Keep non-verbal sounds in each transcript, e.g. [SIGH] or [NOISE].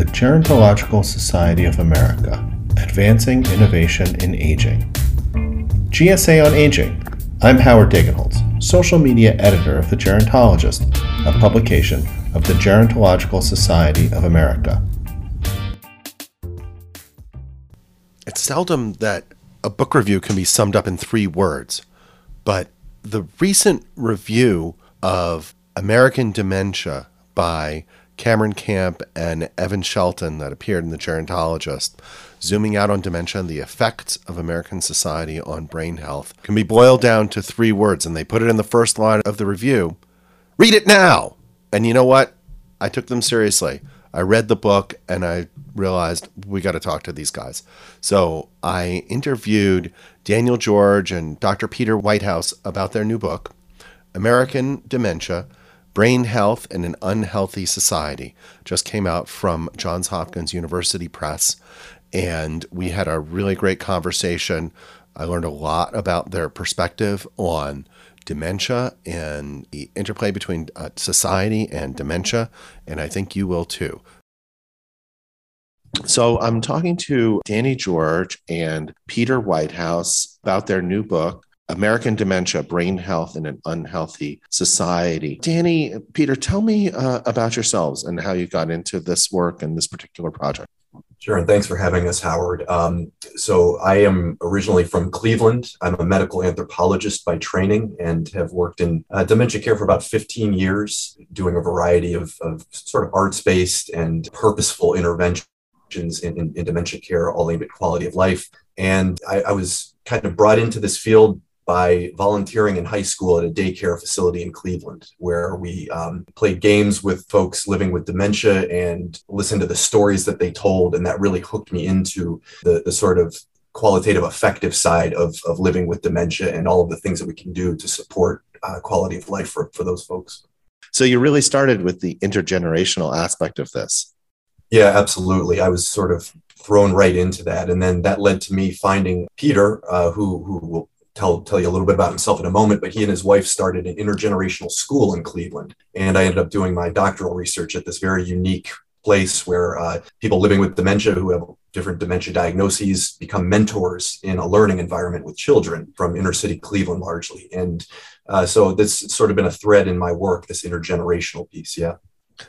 the Gerontological Society of America Advancing Innovation in Aging. GSA on Aging. I'm Howard Degenholtz, social media editor of The Gerontologist, a publication of the Gerontological Society of America. It's seldom that a book review can be summed up in three words, but the recent review of American Dementia by Cameron Camp and Evan Shelton that appeared in The Gerontologist, zooming out on dementia and the effects of American society on brain health, can be boiled down to three words. And they put it in the first line of the review read it now. And you know what? I took them seriously. I read the book and I realized we got to talk to these guys. So I interviewed Daniel George and Dr. Peter Whitehouse about their new book, American Dementia Brain Health in an Unhealthy Society. Just came out from Johns Hopkins University Press. And we had a really great conversation. I learned a lot about their perspective on dementia and the interplay between uh, society and dementia. And I think you will too. So I'm talking to Danny George and Peter Whitehouse about their new book, American Dementia Brain Health in an Unhealthy Society. Danny, Peter, tell me uh, about yourselves and how you got into this work and this particular project. Sure, and thanks for having us, Howard. Um, so, I am originally from Cleveland. I'm a medical anthropologist by training and have worked in uh, dementia care for about 15 years, doing a variety of, of sort of arts based and purposeful interventions in, in, in, dementia care, all aimed at quality of life. And I, I was kind of brought into this field by volunteering in high school at a daycare facility in Cleveland, where we um, played games with folks living with dementia and listened to the stories that they told. And that really hooked me into the, the sort of qualitative affective side of, of living with dementia and all of the things that we can do to support uh, quality of life for, for those folks. So you really started with the intergenerational aspect of this. Yeah, absolutely. I was sort of thrown right into that. And then that led to me finding Peter, uh, who, who will tell tell you a little bit about himself in a moment, but he and his wife started an intergenerational school in Cleveland, and I ended up doing my doctoral research at this very unique place where uh, people living with dementia who have different dementia diagnoses become mentors in a learning environment with children from inner city Cleveland largely, and uh, so this sort of been a thread in my work, this intergenerational piece. Yeah.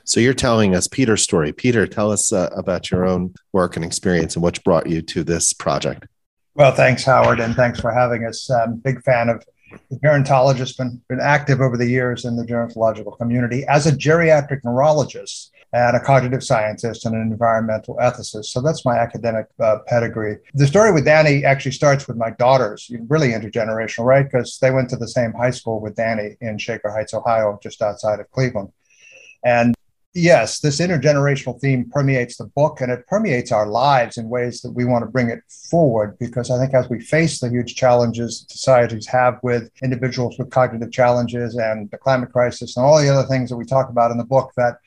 So you're telling us Peter's story. Peter, tell us uh, about your own work and experience and what brought you to this project. Well, thanks, Howard, and thanks for having us. I'm a big fan of the gerontologist, been, been active over the years in the gerontological community as a geriatric neurologist and a cognitive scientist and an environmental ethicist. So that's my academic uh, pedigree. The story with Danny actually starts with my daughters, really intergenerational, right? Because they went to the same high school with Danny in Shaker Heights, Ohio, just outside of Cleveland. And yes, this intergenerational theme permeates the book and it permeates our lives in ways that we want to bring it forward because I think as we face the huge challenges societies have with individuals with cognitive challenges and the climate crisis and all the other things that we talk about in the book that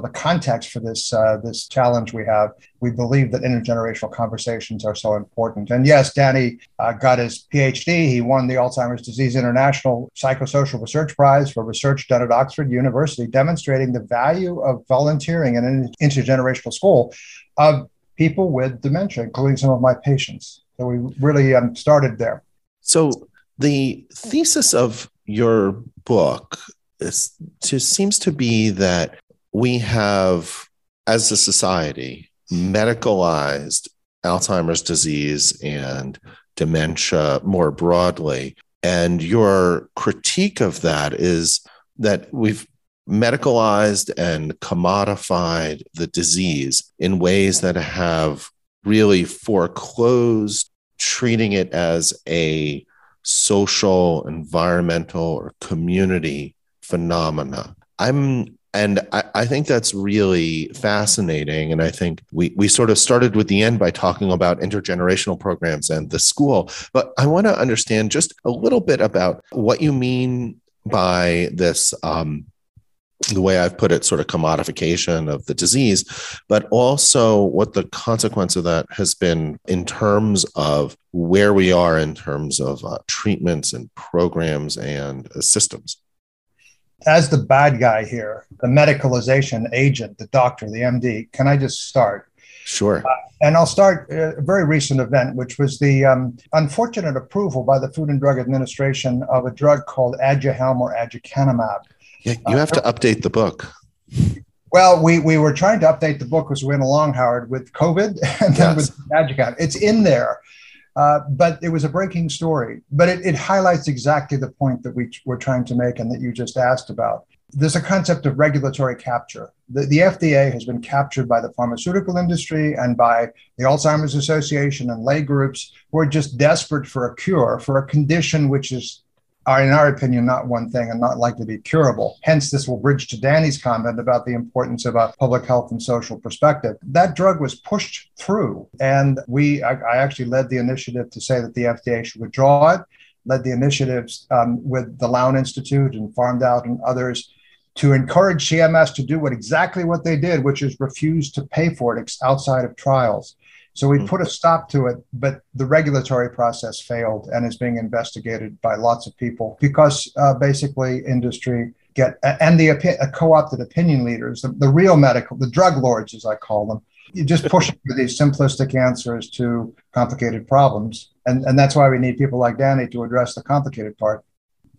the context for this uh, this challenge we have. We believe that intergenerational conversations are so important. And yes, Danny uh, got his PhD. He won the Alzheimer's Disease International Psychosocial Research Prize for research done at Oxford University, demonstrating the value of volunteering in an intergenerational school of people with dementia, including some of my patients. So we really um, started there. So the thesis of your book is, to, seems to be that we have, as a society, medicalized Alzheimer's disease and dementia more broadly. And your critique of that is that we've medicalized and commodified the disease in ways that have really foreclosed treating it as a social, environmental, or community phenomena. I'm and I, I, think that's really fascinating. And I think we, we sort of started with the end by talking about intergenerational programs and the school. But I want to understand just a little bit about what you mean by this. Um, the way I've put it, sort of commodification of the disease, but also what the consequence of that has been in terms of where we are in terms of uh, treatments and programs and uh, systems. As the bad guy here, the medicalization agent, the doctor, the MD, can I just start? Sure. Uh, and I'll start uh, a very recent event, which was the um, unfortunate approval by the Food and Drug Administration of a drug called Aduhelm or aducanumab. Yeah, you have uh, to update the book. Well, we, we were trying to update the book as we went along, Howard, with COVID [LAUGHS] and then yes. with Aducanumab. It's in there, uh, but it was a breaking story. But it, it highlights exactly the point that we were trying to make and that you just asked about there's a concept of regulatory capture. The, the, FDA has been captured by the pharmaceutical industry and by the Alzheimer's Association and lay groups who are just desperate for a cure for a condition which is, in our opinion, not one thing and not likely to be curable. Hence, this will bridge to Danny's comment about the importance of a public health and social perspective. That drug was pushed through, and we, I, I actually led the initiative to say that the FDA should withdraw it. Led the initiatives um, with the Lown Institute and PharmedOut and others to encourage CMS to do what exactly what they did, which is refuse to pay for it outside of trials. So we mm-hmm. put a stop to it, but the regulatory process failed and is being investigated by lots of people because uh, basically industry get and the uh, co-opted opinion leaders, the, the, real medical, the drug lords, as I call them, you just pushing [LAUGHS] for these simplistic answers to complicated problems, and and that's why we need people like Danny to address the complicated part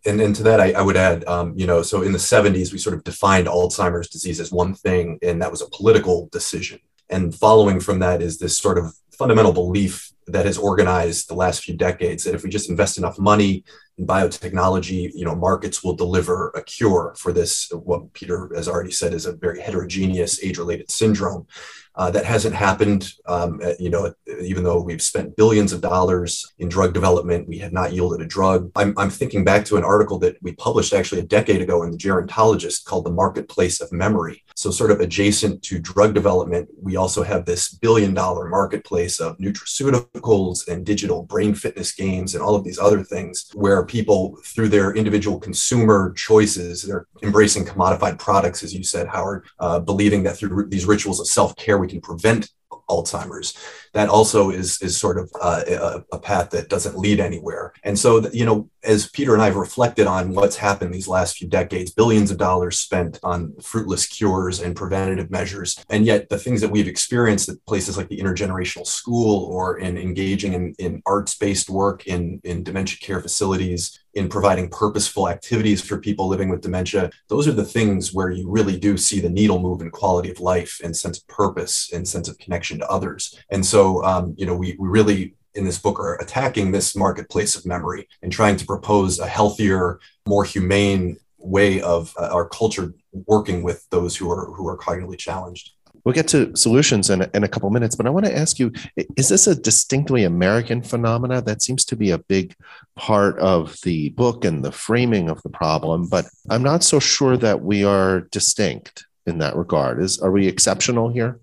and, and to that, I, I would add, um, you know, so in the 70s, we sort of defined Alzheimer's disease as one thing, and that was a political decision. And following from that is this sort of fundamental belief that has organized the last few decades that if we just invest enough money in biotechnology, you know, markets will deliver a cure for this, what Peter has already said is a very heterogeneous age-related syndrome. Uh, that hasn't happened. Um, uh, you know, even though we've spent billions of dollars in drug development, we have not yielded a drug. I'm, I'm thinking back to an article that we published actually a decade ago in the Gerontologist called "The Marketplace of Memory." So, sort of adjacent to drug development, we also have this billion-dollar marketplace of nutraceuticals and digital brain fitness games and all of these other things, where people, through their individual consumer choices, they're embracing commodified products, as you said, Howard, uh, believing that through these rituals of self-care we can prevent Alzheimer's. That also is is sort of uh, a, a, path that doesn't lead anywhere. And so, you know, as Peter and I have reflected on what's happened these last few decades, billions of dollars spent on fruitless cures and preventative measures, and yet the things that we've experienced at places like the intergenerational school or in engaging in, in arts-based work in in dementia care facilities in providing purposeful activities for people living with dementia those are the things where you really do see the needle move in quality of life and sense of purpose and sense of connection to others and so um, you know we, we really in this book are attacking this marketplace of memory and trying to propose a healthier more humane way of uh, our culture working with those who are who are cognitively challenged We'll get to solutions in a, in a couple minutes, but I want to ask you: Is this a distinctly American phenomena? That seems to be a big part of the book and the framing of the problem, but I'm not so sure that we are distinct in that regard. Is are we exceptional here?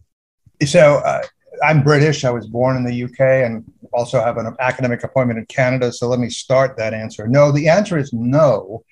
So uh, I'm British. I was born in the UK and also have an academic appointment in Canada. So let me start that answer. No, the answer is no.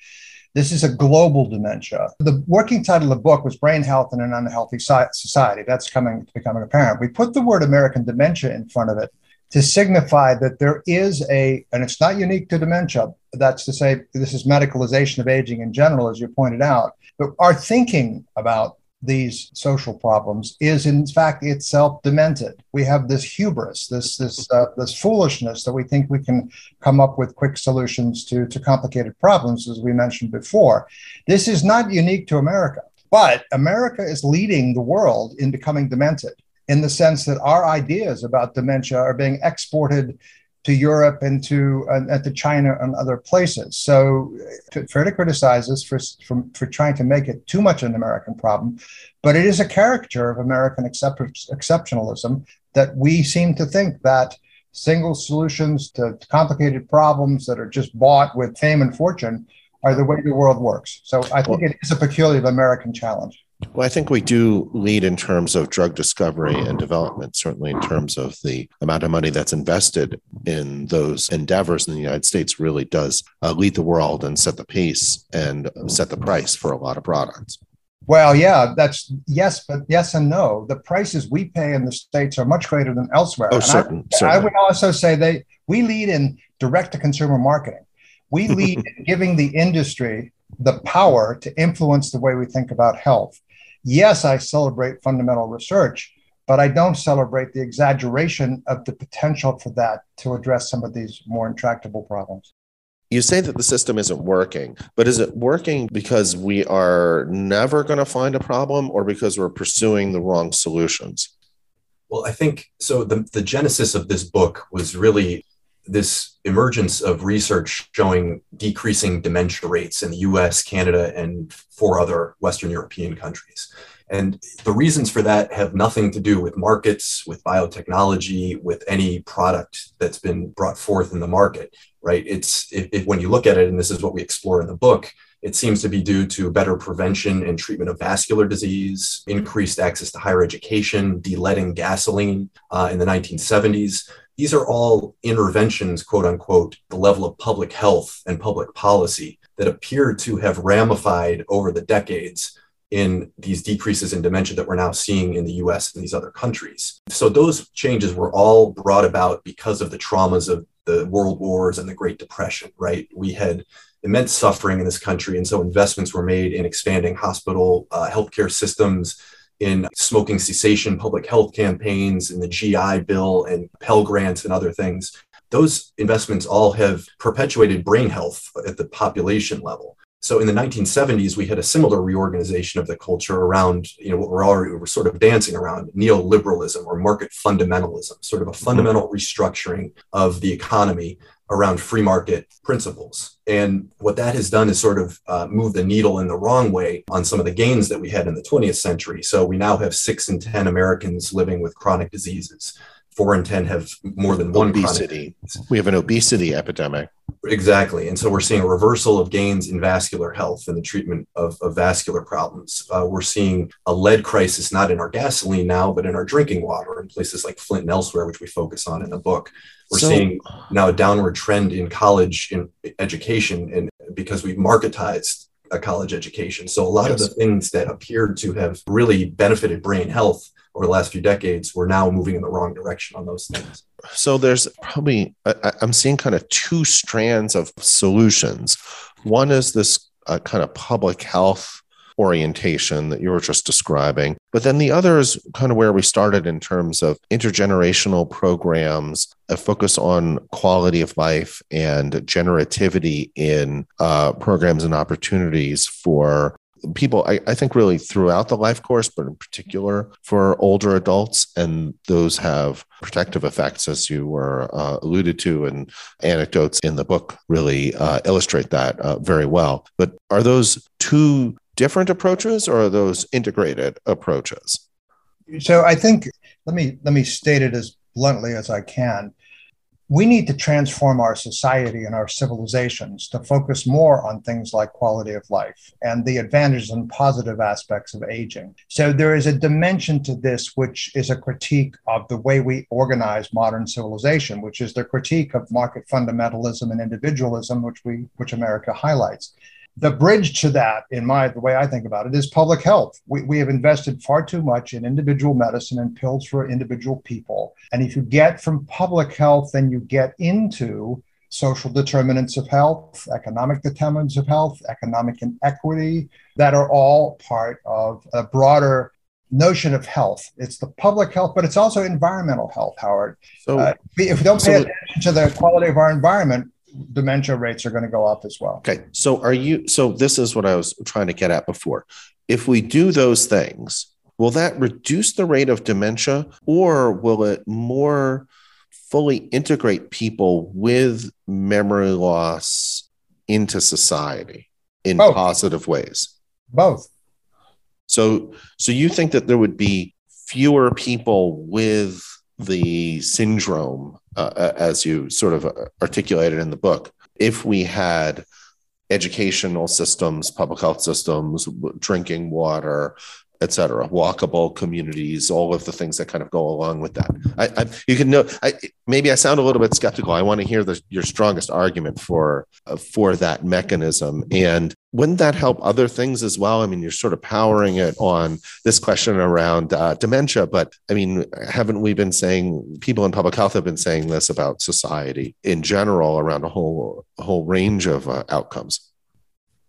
This is a global dementia. The working title of the book was Brain Health in an Unhealthy Society. That's coming becoming apparent. We put the word American dementia in front of it to signify that there is a, and it's not unique to dementia. That's to say, this is medicalization of aging in general, as you pointed out. But our thinking about these social problems is in fact itself demented. We have this hubris, this this uh, this foolishness that we think we can come up with quick solutions to to complicated problems, as we mentioned before. This is not unique to America, but America is leading the world in becoming demented in the sense that our ideas about dementia are being exported to Europe and to uh, to China and other places. So fair to criticize us for, for, for trying to make it too much an American problem, but it is a caricature of American except, exceptionalism that we seem to think that single solutions to complicated problems that are just bought with fame and fortune are the way the world works. So I think it is a peculiar American challenge. Well, I think we do lead in terms of drug discovery and development, certainly in terms of the amount of money that's invested in those endeavors in the United States really does uh, lead the world and set the pace and set the price for a lot of products. Well, yeah, that's yes, but yes and no. The prices we pay in the states are much greater than elsewhere. Oh, certain, I, I would also say they we lead in direct to consumer marketing. We [LAUGHS] lead in giving the industry the power to influence the way we think about health. Yes, I celebrate fundamental research, but I don't celebrate the exaggeration of the potential for that to address some of these more intractable problems. You say that the system isn't working, but is it working because we are never going to find a problem or because we're pursuing the wrong solutions? Well, I think so. The, the genesis of this book was really this emergence of research showing decreasing dementia rates in the US, Canada, and four other Western European countries. And the reasons for that have nothing to do with markets, with biotechnology, with any product that's been brought forth in the market, right? It's when you look at it, and this is what we explore in the book, it seems to be due to better prevention and treatment of vascular disease, increased access to higher education, de-leading gasoline uh, in the 1970s. These are all interventions, quote unquote, the level of public health and public policy that appear to have ramified over the decades in these decreases in dementia that we're now seeing in the US and these other countries. So those changes were all brought about because of the traumas of the world wars and the Great Depression, right? We had immense suffering in this country. And so investments were made in expanding hospital uh, healthcare systems, in smoking cessation public health campaigns, in the GI Bill, and Pell Grants and other things. Those investments all have perpetuated brain health at the population level. So in the 1970s, we had a similar reorganization of the culture around, you know, what we're already we're sort of dancing around neoliberalism or market fundamentalism, sort of a fundamental restructuring of the economy around free market principles. And what that has done is sort of uh, move the needle in the wrong way on some of the gains that we had in the 20th century. So we now have six in 10 Americans living with chronic diseases. Four in 10 have more than one obesity. We have an obesity epidemic. Exactly. And so we're seeing a reversal of gains in vascular health and the treatment of, of vascular problems. Uh, we're seeing a lead crisis, not in our gasoline now, but in our drinking water in places like Flint and elsewhere, which we focus on in the book. We're so, seeing now a downward trend in college in education and because we've marketized a college education. So a lot yes. of the things that appeared to have really benefited brain health over the last few decades, we're now moving in the wrong direction on those things. So there's probably I, am seeing kind of two strands of solutions. One is this uh, kind of public health orientation that you were just describing. But then the other is kind of where we started in terms of intergenerational programs, a focus on quality of life and generativity in uh, programs and opportunities for people I, I, think really throughout the life course but in particular for older adults and those have protective effects as you were uh, alluded to and anecdotes in the book really uh, illustrate that uh, very well but are those two different approaches or are those integrated approaches? So I think let me let me state it as bluntly as I can. We need to transform our society and our civilizations to focus more on things like quality of life and the advantages and positive aspects of aging. So there is a dimension to this which is a critique of the way we organize modern civilization, which is the critique of market fundamentalism and individualism, which we which America highlights the bridge to that, in my the way I think about it, is public health. We, we have invested far too much in individual medicine and pills for individual people. And if you get from public health, then you get into social determinants of health, economic determinants of health, economic inequity, that are all part of a broader notion of health. It's the public health, but it's also environmental health, Howard. So, uh, if we don't pay so, attention to the quality of our environment, dementia rates are going to go up as well. Okay. So are you so this is what I was trying to get at before. If we do those things, will that reduce the rate of dementia or will it more fully integrate people with memory loss into society in Both. positive ways? Both. So so you think that there would be fewer people with the syndrome, uh, as you sort of articulated in the book, if we had educational systems, public health systems, drinking water, et cetera, walkable communities, all of the things that kind of go along with that. I, I you can know, I, maybe I sound a little bit skeptical. I want to hear the, your strongest argument for uh, for that mechanism, and wouldn't that help other things as well? I mean, you're sort of powering it on this question around uh, dementia, but I mean, haven't we been saying people in public health have been saying this about society in general around a whole a whole range of uh, outcomes?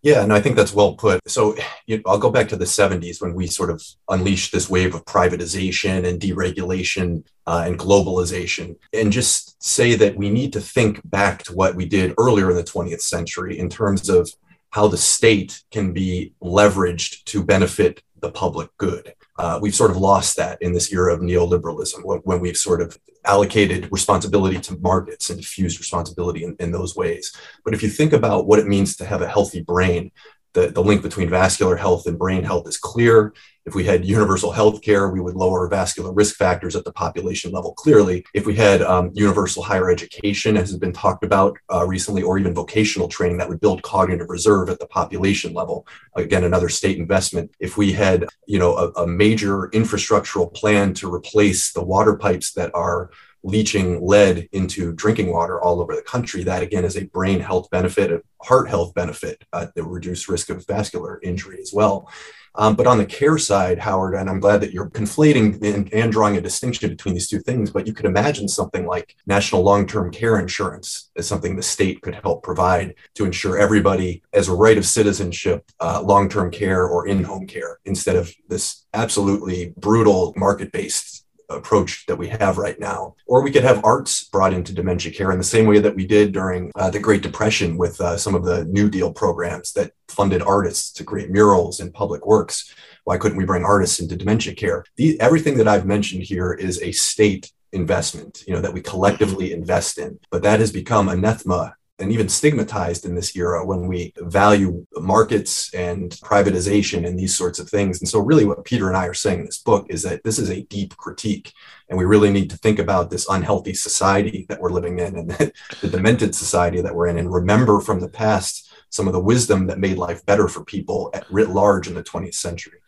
Yeah, and I think that's well put. So you know, I'll go back to the 70s when we sort of unleashed this wave of privatization and deregulation uh, and globalization, and just say that we need to think back to what we did earlier in the 20th century in terms of how the state can be leveraged to benefit the public good. Uh, we've sort of lost that in this era of neoliberalism when, when, we've sort of allocated responsibility to markets and diffused responsibility in, in those ways. But if you think about what it means to have a healthy brain, the, the link between vascular health and brain health is clear. If we had universal health care, we would lower vascular risk factors at the population level clearly. If we had um, universal higher education, as has been talked about uh, recently, or even vocational training, that would build cognitive reserve at the population level. Again, another state investment. If we had, you know, a, a major infrastructural plan to replace the water pipes that are leaching lead into drinking water all over the country. That again is a brain health benefit, a heart health benefit, uh, the reduced risk of vascular injury as well. Um, but on the care side, Howard, and I'm glad that you're conflating and, and, drawing a distinction between these two things, but you could imagine something like national long term care insurance as something the state could help provide to ensure everybody, as a right of citizenship, uh, long term care or in home care instead of this absolutely brutal market based approach that we have right now. Or we could have arts brought into dementia care in the same way that we did during uh, the Great Depression with uh, some of the New Deal programs that funded artists to create murals in public works. Why couldn't we bring artists into dementia care? Everything that I've mentioned here is a state investment, you know, that we collectively invest in. But that has become anathema and even stigmatized in this era when we value markets and privatization and these sorts of things. And so, really, what Peter and I are saying in this book is that this is a deep critique, and we really need to think about this unhealthy society that we're living in and [LAUGHS] the demented society that we're in, and remember from the past some of the wisdom that made life better for people at writ large in the 20th century.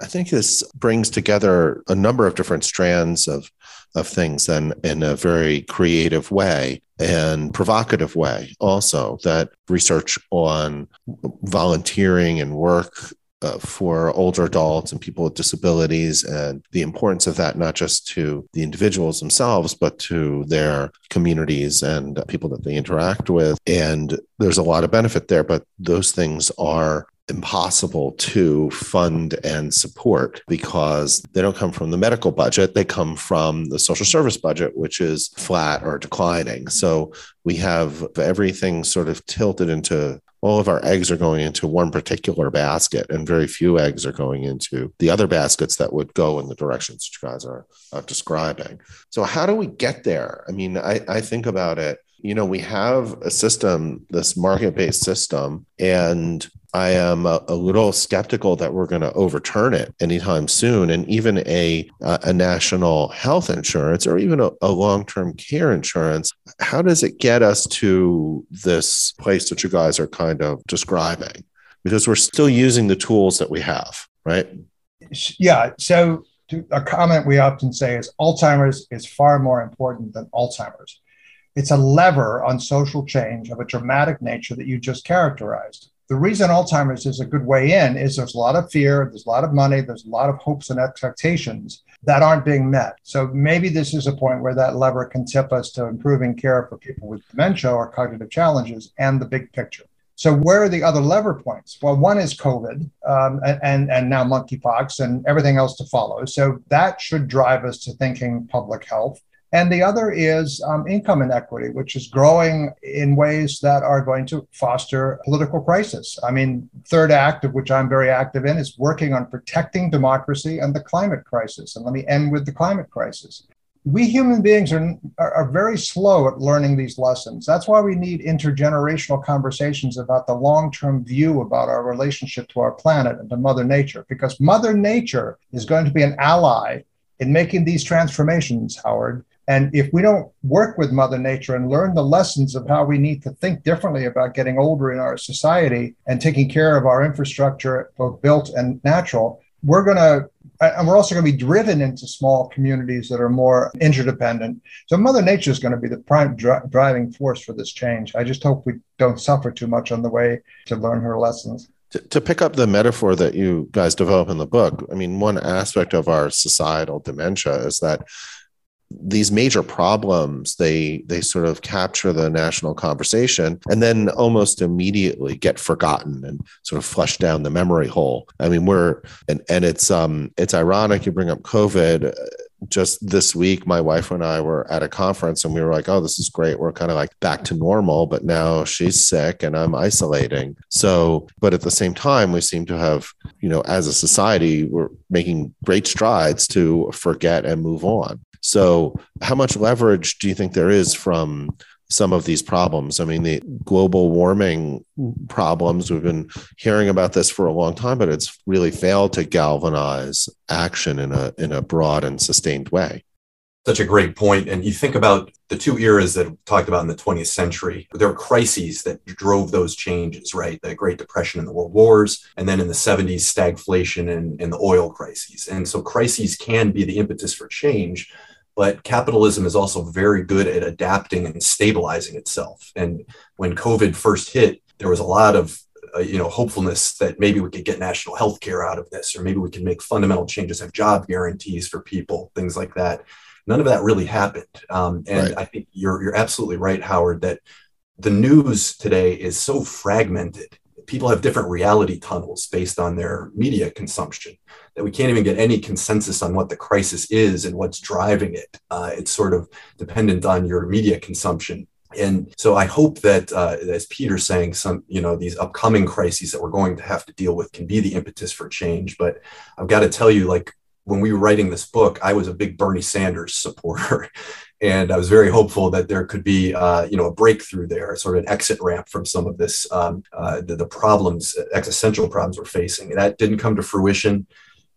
I think this brings together a number of different strands of of things and in a very creative way and provocative way also that research on volunteering and work uh, for older adults and people with disabilities and the importance of that not just to the individuals themselves but to their communities and people that they interact with. And there's a lot of benefit there but those things are impossible to fund and support because they don't come from the medical budget. They come from the social service budget, which is flat or declining. So we have everything sort of tilted into all of our eggs are going into one particular basket, and very few eggs are going into the other baskets that would go in the directions you guys are, are describing. So, how do we get there? I mean, I, I think about it you know, we have a system, this market based system, and I am a, a, little skeptical that we're going to overturn it anytime soon. And even a, uh, a national health insurance or even a, a long term care insurance, how does it get us to this place that you guys are kind of describing? Because we're still using the tools that we have, right? Yeah. So, a comment we often say is Alzheimer's is far more important than Alzheimer's. It's a lever on social change of a dramatic nature that you just characterized the reason Alzheimer's is a good way in is there's a lot of fear, there's a lot of money, there's a lot of hopes and expectations that aren't being met. So maybe this is a point where that lever can tip us to improving care for people with dementia or cognitive challenges and the big picture. So where are the other lever points? Well, one is COVID um, and, and now monkeypox and everything else to follow. So that should drive us to thinking public health. And the other is um, income inequity, which is growing in ways that are going to foster political crisis. I mean, third act of which I'm very active in is working on protecting democracy and the climate crisis. And let me end with the climate crisis. We human beings are, are, are very slow at learning these lessons. That's why we need intergenerational conversations about the long term view about our relationship to our planet and to Mother Nature, because Mother Nature is going to be an ally in making these transformations, Howard. And if we don't work with Mother Nature and learn the lessons of how we need to think differently about getting older in our society and taking care of our infrastructure, both built and natural, we're going to, and we're also going to be driven into small communities that are more interdependent. So Mother Nature is going to be the prime dri- driving force for this change. I just hope we don't suffer too much on the way to learn her lessons. To, to pick up the metaphor that you guys develop in the book, I mean, one aspect of our societal dementia is that these major problems they they sort of capture the national conversation and then almost immediately get forgotten and sort of flush down the memory hole i mean we're and and it's um it's ironic you bring up covid just this week, my wife and I were at a conference and we were like, oh, this is great. We're kind of like back to normal, but now she's sick and I'm isolating. So, but at the same time, we seem to have, you know, as a society, we're making great strides to forget and move on. So, how much leverage do you think there is from some of these problems. I mean, the global warming problems, we've been hearing about this for a long time, but it's really failed to galvanize action in a, in a broad and sustained way. Such a great point. And you think about the two eras that we talked about in the 20th century, there were crises that drove those changes, right? The Great Depression and the World Wars, and then in the 70s, stagflation and, and the oil crises. And so crises can be the impetus for change but capitalism is also very good at adapting and stabilizing itself. And when COVID first hit, there was a lot of uh, you know hopefulness that maybe we could get national health care out of this, or maybe we can make fundamental changes, have job guarantees for people, things like that. None of that really happened. Um, and right. I think you're you're absolutely right, Howard, that the news today is so fragmented people have different reality tunnels based on their media consumption that we can't even get any consensus on what the crisis is and what's driving it. Uh, it's sort of dependent on your media consumption. And so I hope that, uh, as Peter's saying, some you know these upcoming crises that we're going to have to deal with can be the impetus for change. But I've got to tell you, like when we were writing this book, I was a big Bernie Sanders supporter, [LAUGHS] and I was very hopeful that there could be, uh, you know, a breakthrough there, sort of an exit ramp from some of this, um, uh, the, the, problems, existential problems we're facing. That didn't come to fruition.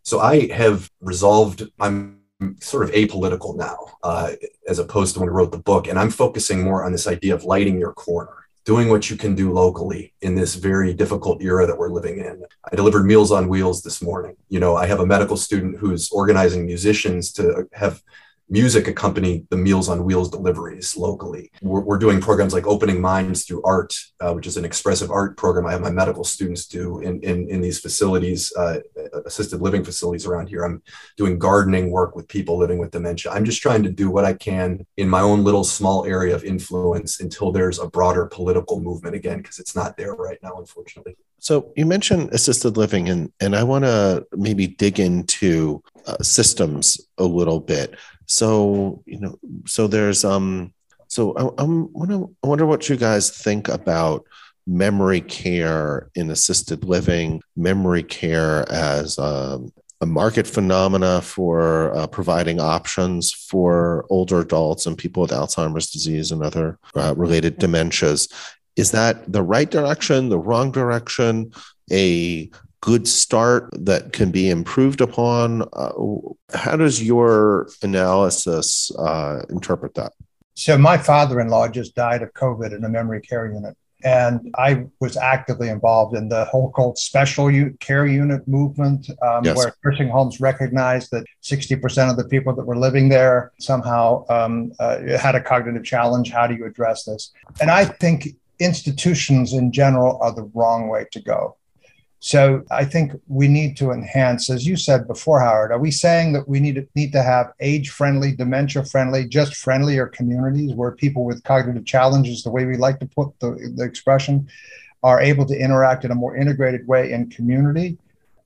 So I have resolved. I'm sort of apolitical now, uh, as opposed to when I wrote the book, and I'm focusing more on this idea of lighting your corner doing what you can do locally in this very difficult era that we're living in. I delivered Meals on Wheels this morning. You know, I have a medical student who's organizing musicians to have music accompany the Meals on Wheels deliveries locally. We're, we're doing programs like Opening Minds through Art, uh, which is an expressive art program I have my medical students do in, in, in these facilities, uh, assisted living facilities around here. I'm doing gardening work with people living with dementia. I'm just trying to do what I can in my own little small area of influence until there's a broader political movement again, because it's not there right now, unfortunately. So you mentioned assisted living, and and I want to maybe dig into uh, systems a little bit. So you know, so there's um, so I, I'm wonder, I wonder what you guys think about memory care in assisted living, memory care as um, a market phenomena for uh, providing options for older adults and people with Alzheimer's disease and other uh, related dementias. Is that the right direction, the wrong direction, a good start that can be improved upon? Uh, how does your analysis uh, interpret that? So, my father in law just died of COVID in a memory care unit. And I was actively involved in the whole called special care unit movement, um, yes. where nursing homes recognized that 60% of the people that were living there somehow um, uh, had a cognitive challenge. How do you address this? And I think institutions in general are the wrong way to go. So I think we need to enhance, as you said before, Howard. Are we saying that we need to, need to have age-friendly, dementia-friendly, just friendlier communities where people with cognitive challenges, the way we like to put the, the expression, are able to interact in a more integrated way in community?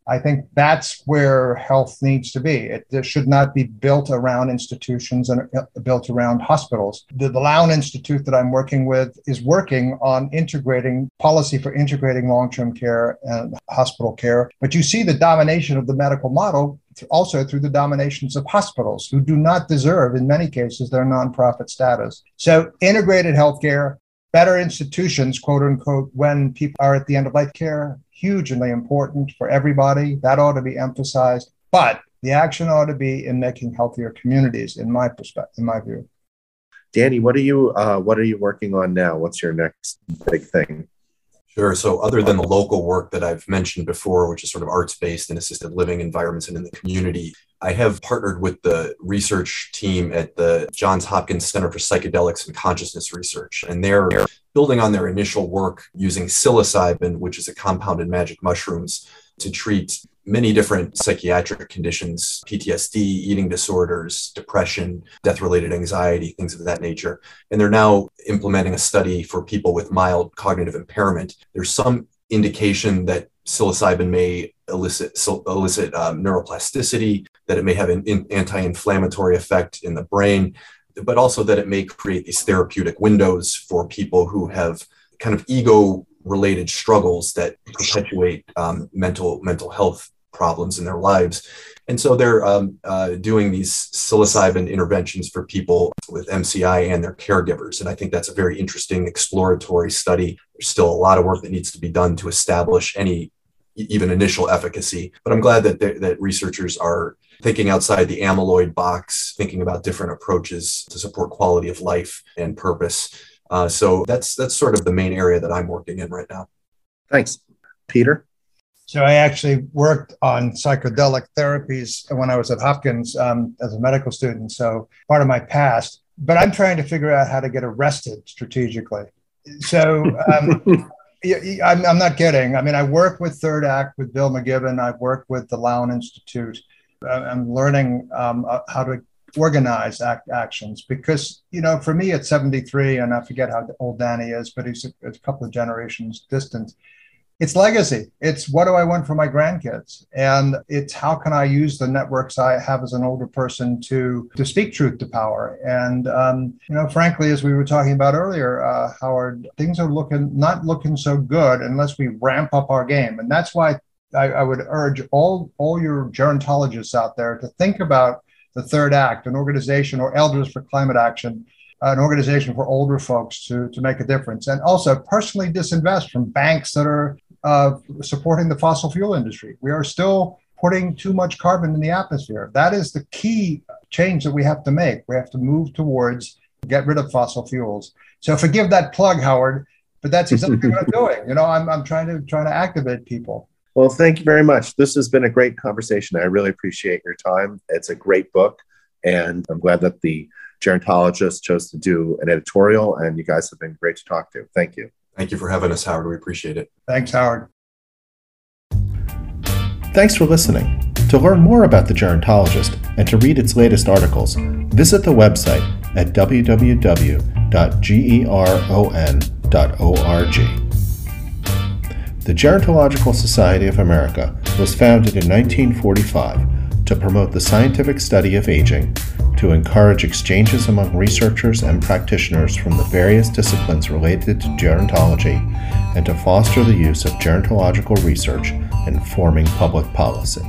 I think that's where health needs to be. It, it should not be built around institutions and uh, built around hospitals. The, the Lown Institute that I'm working with is working on integrating policy for integrating long term care and hospital care. But you see the domination of the medical model also through the dominations of hospitals who do not deserve, in many cases, their nonprofit status. So, integrated healthcare, better institutions, quote unquote, when people are at the end of life care, hugely important for everybody. That ought to be emphasized. But the action ought to be in making healthier communities, in my perspective, in my view. Danny, what are you uh, what are you working on now? What's your next big thing? Sure. So, other than the local work that I've mentioned before, which is sort of arts based and assisted living environments and in the community, I have partnered with the research team at the Johns Hopkins Center for Psychedelics and Consciousness Research, and they're building on their initial work using psilocybin, which is a compound in magic mushrooms, to treat many different psychiatric conditions PTSD, eating disorders, depression, death related anxiety, things of that nature. And they're now implementing a study for people with mild cognitive impairment. There's some indication that psilocybin may elicit elicit um, neuroplasticity, that it may have an anti-inflammatory effect in the brain, but also that it may create these therapeutic windows for people who have kind of ego related struggles that perpetuate um, mental mental health problems in their lives. And so they're um, uh, doing these psilocybin interventions for people with MCI and their caregivers. And I think that's a very interesting exploratory study. There's still a lot of work that needs to be done to establish any even initial efficacy. But I'm glad that that researchers are thinking outside the amyloid box, thinking about different approaches to support quality of life and purpose. Uh, so that's that's sort of the main area that I'm working in right now. Thanks, Peter. So I actually worked on psychedelic therapies when I was at Hopkins um, as a medical student. So part of my past, but I'm trying to figure out how to get arrested strategically. So um, [LAUGHS] I'm, I'm not kidding. I mean, I work with Third Act with Bill McKibben. I've worked with the Lown Institute. I'm learning um, uh, how to organize act, actions because you know for me at 73 and i forget how old danny is but he's a, a, couple of generations distant it's legacy. It's what do i want for my grandkids? And it's how can i use the networks i have as an older person to to speak truth to power? And um, you know frankly as we were talking about earlier uh, howard things are looking not looking so good unless we ramp up our game. And that's why I, I would urge all all your gerontologists out there to think about the Third Act, an organization, or Elders for Climate Action, an organization for older folks to, to make a difference. And also personally disinvest from banks that are uh, supporting the fossil fuel industry. We are still putting too much carbon in the atmosphere. That is the key change that we have to make. We have to move towards get rid of fossil fuels. So forgive that plug, Howard, but that's exactly what I'm [LAUGHS] doing. You know, I'm, I'm trying to trying to activate people. Well, thank you very much. This has been a great conversation. I really appreciate your time. It's a great book, and I'm glad that the gerontologist chose to do an editorial, and you guys have been great to talk to. Thank you. Thank you for having us, Howard. We appreciate it. Thanks, Howard. Thanks for listening. To learn more about the gerontologist and to read its latest articles, visit the website at www.geron.org. The Gerontological Society of America was founded in 1945 to promote the scientific study of aging, to encourage exchanges among researchers and practitioners from the various disciplines related to gerontology, and to foster the use of gerontological research in forming public policy.